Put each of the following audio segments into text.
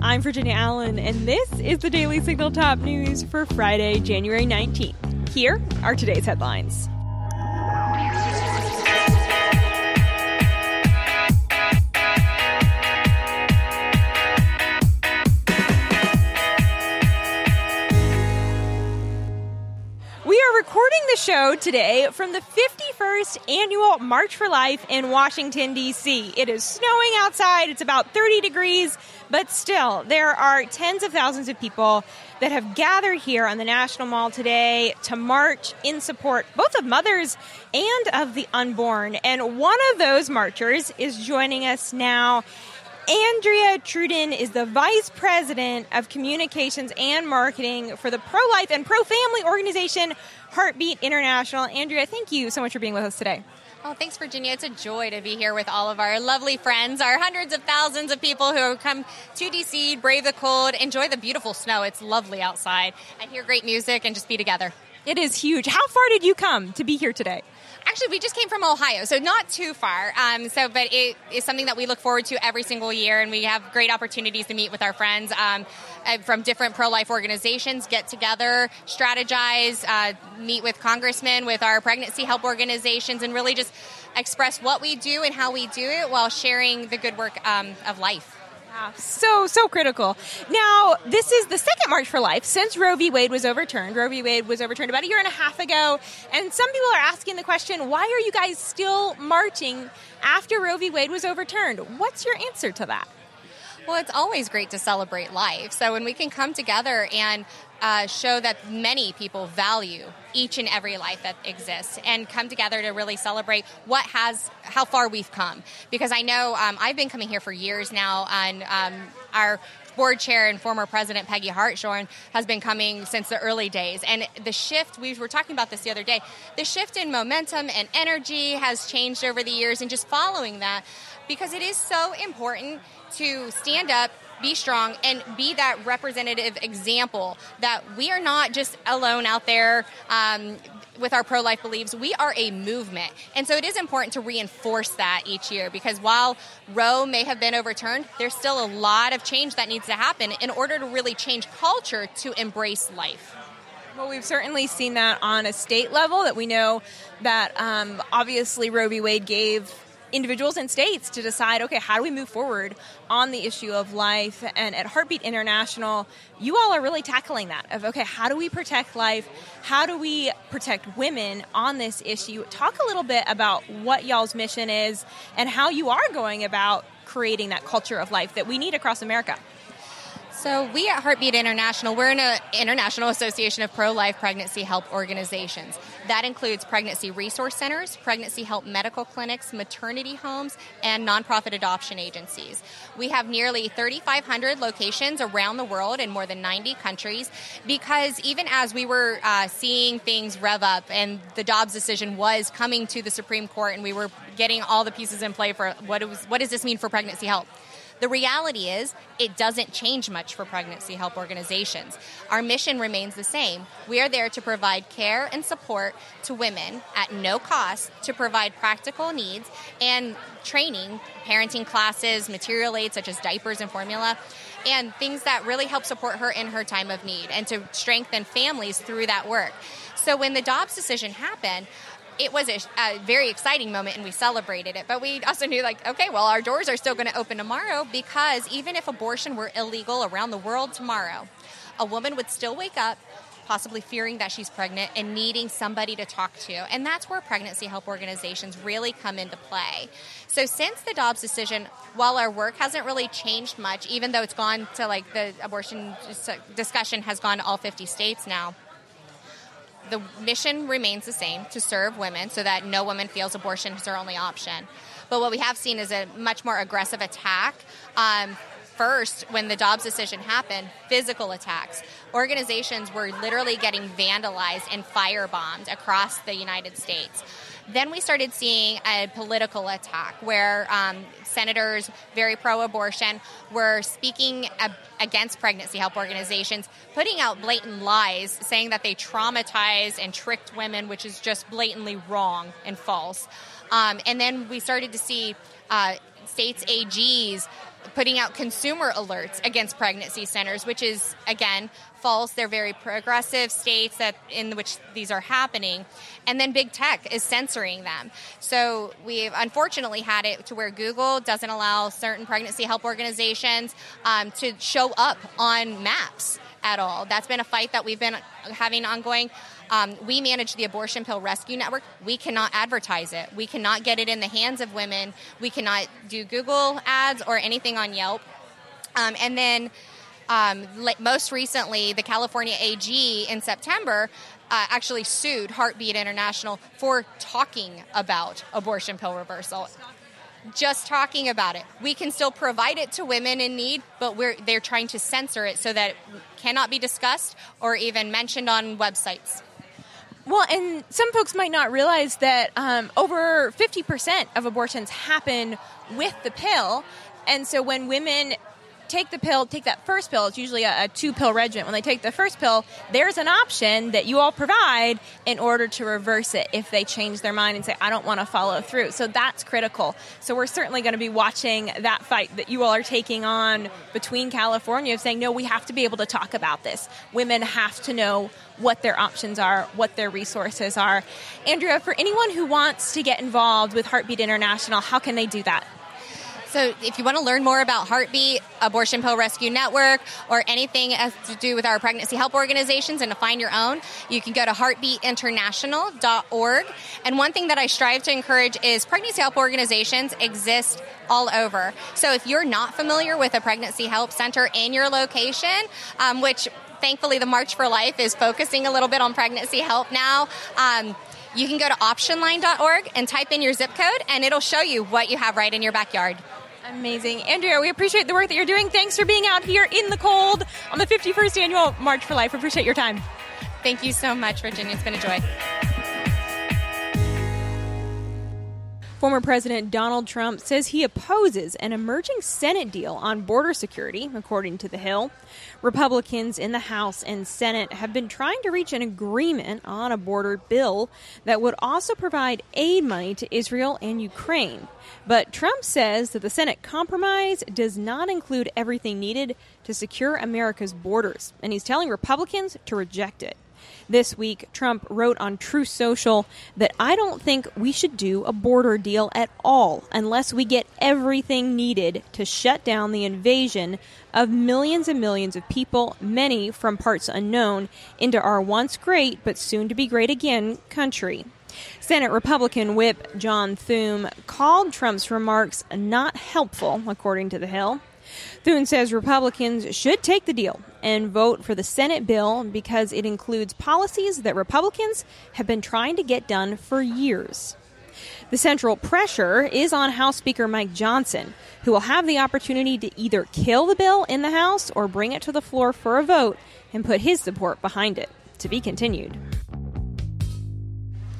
I'm Virginia Allen, and this is the Daily Signal Top News for Friday, January 19th. Here are today's headlines. The show today from the 51st annual March for Life in Washington, D.C. It is snowing outside, it's about 30 degrees, but still, there are tens of thousands of people that have gathered here on the National Mall today to march in support both of mothers and of the unborn. And one of those marchers is joining us now. Andrea Trudden is the Vice President of Communications and Marketing for the pro life and pro family organization Heartbeat International. Andrea, thank you so much for being with us today. Oh, thanks, Virginia. It's a joy to be here with all of our lovely friends, our hundreds of thousands of people who have come to DC, brave the cold, enjoy the beautiful snow. It's lovely outside, and hear great music and just be together. It is huge. How far did you come to be here today? Actually, we just came from Ohio, so not too far. Um, so, but it is something that we look forward to every single year, and we have great opportunities to meet with our friends um, uh, from different pro-life organizations, get together, strategize, uh, meet with congressmen, with our pregnancy help organizations, and really just express what we do and how we do it while sharing the good work um, of life. So, so critical. Now, this is the second March for Life since Roe v. Wade was overturned. Roe v. Wade was overturned about a year and a half ago. And some people are asking the question why are you guys still marching after Roe v. Wade was overturned? What's your answer to that? Well, it's always great to celebrate life. So when we can come together and uh, show that many people value each and every life that exists and come together to really celebrate what has how far we've come because i know um, i've been coming here for years now and um, our board chair and former president Peggy Hartshorn has been coming since the early days. And the shift, we were talking about this the other day, the shift in momentum and energy has changed over the years, and just following that, because it is so important to stand up be strong and be that representative example that we are not just alone out there um, with our pro life beliefs. We are a movement. And so it is important to reinforce that each year because while Roe may have been overturned, there's still a lot of change that needs to happen in order to really change culture to embrace life. Well, we've certainly seen that on a state level, that we know that um, obviously Roe v. Wade gave individuals and states to decide okay how do we move forward on the issue of life? And at heartbeat international you all are really tackling that of okay how do we protect life? How do we protect women on this issue? Talk a little bit about what y'all's mission is and how you are going about creating that culture of life that we need across america so, we at Heartbeat International, we're an international association of pro life pregnancy help organizations. That includes pregnancy resource centers, pregnancy help medical clinics, maternity homes, and nonprofit adoption agencies. We have nearly 3,500 locations around the world in more than 90 countries because even as we were uh, seeing things rev up and the Dobbs decision was coming to the Supreme Court and we were getting all the pieces in play for what, was, what does this mean for pregnancy help? The reality is, it doesn't change much for pregnancy help organizations. Our mission remains the same. We are there to provide care and support to women at no cost to provide practical needs and training, parenting classes, material aids such as diapers and formula, and things that really help support her in her time of need and to strengthen families through that work. So when the Dobbs decision happened, it was a, a, very exciting moment and we celebrated it. But we also knew, like, okay, well, our doors are still going to open tomorrow because even if abortion were illegal around the world tomorrow, a woman would still wake up possibly fearing that she's pregnant and needing somebody to talk to. And that's where pregnancy help organizations really come into play. So since the Dobbs decision, while our work hasn't really changed much, even though it's gone to like the abortion discussion has gone to all 50 states now, the mission remains the same to serve women so that no woman feels abortion is her only option. But what we have seen is a much more aggressive attack. Um, first, when the Dobbs decision happened, physical attacks. Organizations were literally getting vandalized and firebombed across the United States. Then we started seeing a political attack where um, senators, very pro abortion, were speaking ab- against pregnancy help organizations, putting out blatant lies, saying that they traumatized and tricked women, which is just blatantly wrong and false. Um, and then we started to see uh, states' AGs putting out consumer alerts against pregnancy centers, which is again false. They're very progressive states that in which these are happening, and then big tech is censoring them. So we've unfortunately had it to where Google doesn't allow certain pregnancy help organizations um, to show up on maps at all. That's been a fight that we've been having ongoing. Um, we manage the Abortion Pill Rescue Network. We cannot advertise it. We cannot get it in the hands of women. We cannot do Google ads or anything on Yelp. Um, and then um, most recently, the California AG in September uh, actually sued Heartbeat International for talking about abortion pill reversal. Just talking about it. We can still provide it to women in need, but they're trying to censor it so that it cannot be discussed or even mentioned on websites. Well, and some folks might not realize that um, over 50% of abortions happen with the pill. And so when women take the pill, take that first pill, it's usually a, a two pill regimen. When they take the first pill, there's an option that you all provide in order to reverse it if they change their mind and say, I don't want to follow through. So that's critical. So we're certainly going to be watching that fight that you all are taking on between California of saying, no, we have to be able to talk about this. Women have to know what their options are, what their resources are. Andrea, for anyone who wants to get involved with Heartbeat International, how can they do that? So, if you want to learn more about Heartbeat, Abortion Pill Rescue Network, or anything as to do with our pregnancy help organizations and to find your own, you can go to heartbeatinternational.org. And one thing that I strive to encourage is pregnancy help organizations exist all over. So, if you're not familiar with a pregnancy help center in your location, um, which thankfully the March for Life is focusing a little bit on pregnancy help now. Um, you can go to optionline.org and type in your zip code, and it'll show you what you have right in your backyard. Amazing. Andrea, we appreciate the work that you're doing. Thanks for being out here in the cold on the 51st annual March for Life. Appreciate your time. Thank you so much, Virginia. It's been a joy. Former President Donald Trump says he opposes an emerging Senate deal on border security, according to The Hill. Republicans in the House and Senate have been trying to reach an agreement on a border bill that would also provide aid money to Israel and Ukraine. But Trump says that the Senate compromise does not include everything needed to secure America's borders, and he's telling Republicans to reject it. This week, Trump wrote on Truth Social that I don't think we should do a border deal at all unless we get everything needed to shut down the invasion of millions and millions of people, many from parts unknown, into our once great but soon to be great again country. Senate Republican Whip John Thune called Trump's remarks not helpful, according to The Hill. Thune says Republicans should take the deal and vote for the Senate bill because it includes policies that Republicans have been trying to get done for years. The central pressure is on House Speaker Mike Johnson, who will have the opportunity to either kill the bill in the House or bring it to the floor for a vote and put his support behind it. To be continued.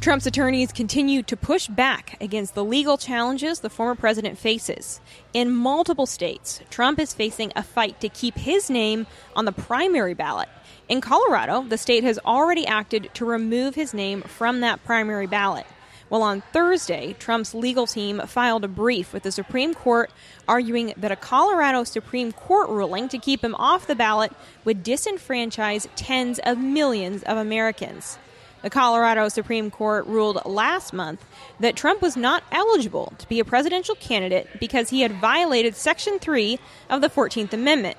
Trump's attorneys continue to push back against the legal challenges the former president faces. In multiple states, Trump is facing a fight to keep his name on the primary ballot. In Colorado, the state has already acted to remove his name from that primary ballot. Well, on Thursday, Trump's legal team filed a brief with the Supreme Court arguing that a Colorado Supreme Court ruling to keep him off the ballot would disenfranchise tens of millions of Americans. The Colorado Supreme Court ruled last month that Trump was not eligible to be a presidential candidate because he had violated Section 3 of the 14th Amendment.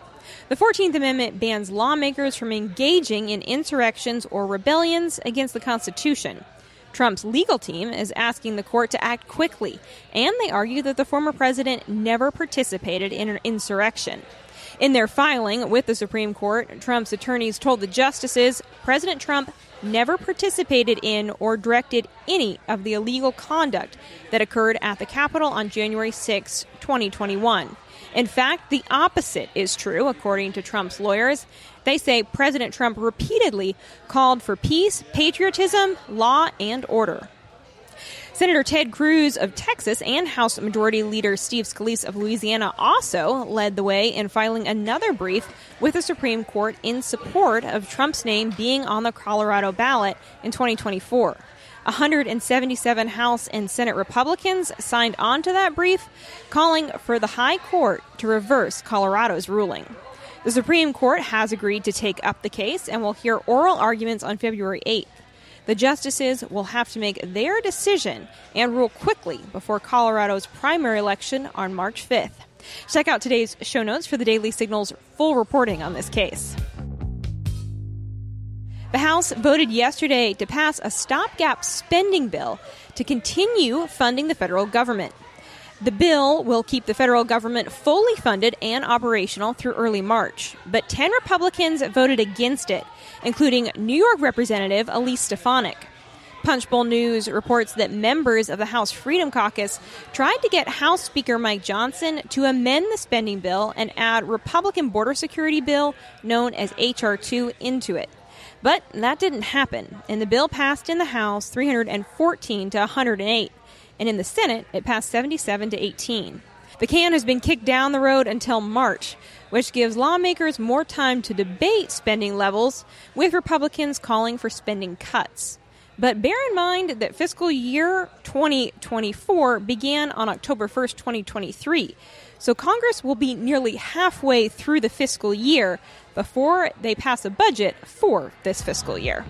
The 14th Amendment bans lawmakers from engaging in insurrections or rebellions against the Constitution. Trump's legal team is asking the court to act quickly, and they argue that the former president never participated in an insurrection. In their filing with the Supreme Court, Trump's attorneys told the justices President Trump never participated in or directed any of the illegal conduct that occurred at the Capitol on January 6, 2021. In fact, the opposite is true, according to Trump's lawyers. They say President Trump repeatedly called for peace, patriotism, law, and order. Senator Ted Cruz of Texas and House Majority Leader Steve Scalise of Louisiana also led the way in filing another brief with the Supreme Court in support of Trump's name being on the Colorado ballot in 2024. 177 House and Senate Republicans signed on to that brief, calling for the High Court to reverse Colorado's ruling. The Supreme Court has agreed to take up the case and will hear oral arguments on February 8th. The justices will have to make their decision and rule quickly before Colorado's primary election on March 5th. Check out today's show notes for the Daily Signal's full reporting on this case. The House voted yesterday to pass a stopgap spending bill to continue funding the federal government. The bill will keep the federal government fully funded and operational through early March, but 10 Republicans voted against it, including New York Representative Elise Stefanik. Punchbowl News reports that members of the House Freedom Caucus tried to get House Speaker Mike Johnson to amend the spending bill and add Republican border security bill known as H.R. 2 into it. But that didn't happen, and the bill passed in the House 314 to 108, and in the Senate it passed 77 to 18. The can has been kicked down the road until March, which gives lawmakers more time to debate spending levels, with Republicans calling for spending cuts. But bear in mind that fiscal year 2024 began on October 1st, 2023. So Congress will be nearly halfway through the fiscal year before they pass a budget for this fiscal year.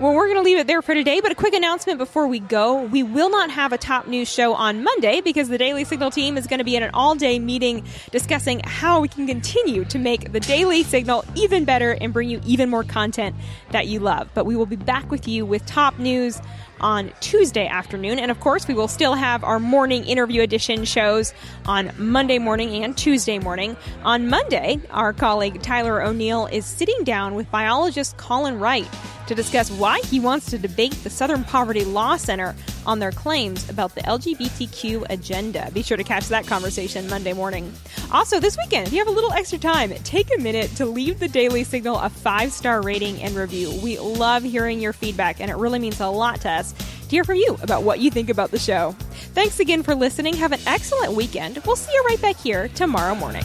Well, we're going to leave it there for today, but a quick announcement before we go. We will not have a top news show on Monday because the Daily Signal team is going to be in an all day meeting discussing how we can continue to make the Daily Signal even better and bring you even more content that you love. But we will be back with you with top news on Tuesday afternoon. And of course, we will still have our morning interview edition shows on Monday morning and Tuesday morning. On Monday, our colleague Tyler O'Neill is sitting down with biologist Colin Wright to discuss why he wants to debate the Southern Poverty Law Center on their claims about the LGBTQ agenda. Be sure to catch that conversation Monday morning. Also, this weekend, if you have a little extra time, take a minute to leave the Daily Signal a five star rating and review. We love hearing your feedback, and it really means a lot to us to hear from you about what you think about the show. Thanks again for listening. Have an excellent weekend. We'll see you right back here tomorrow morning.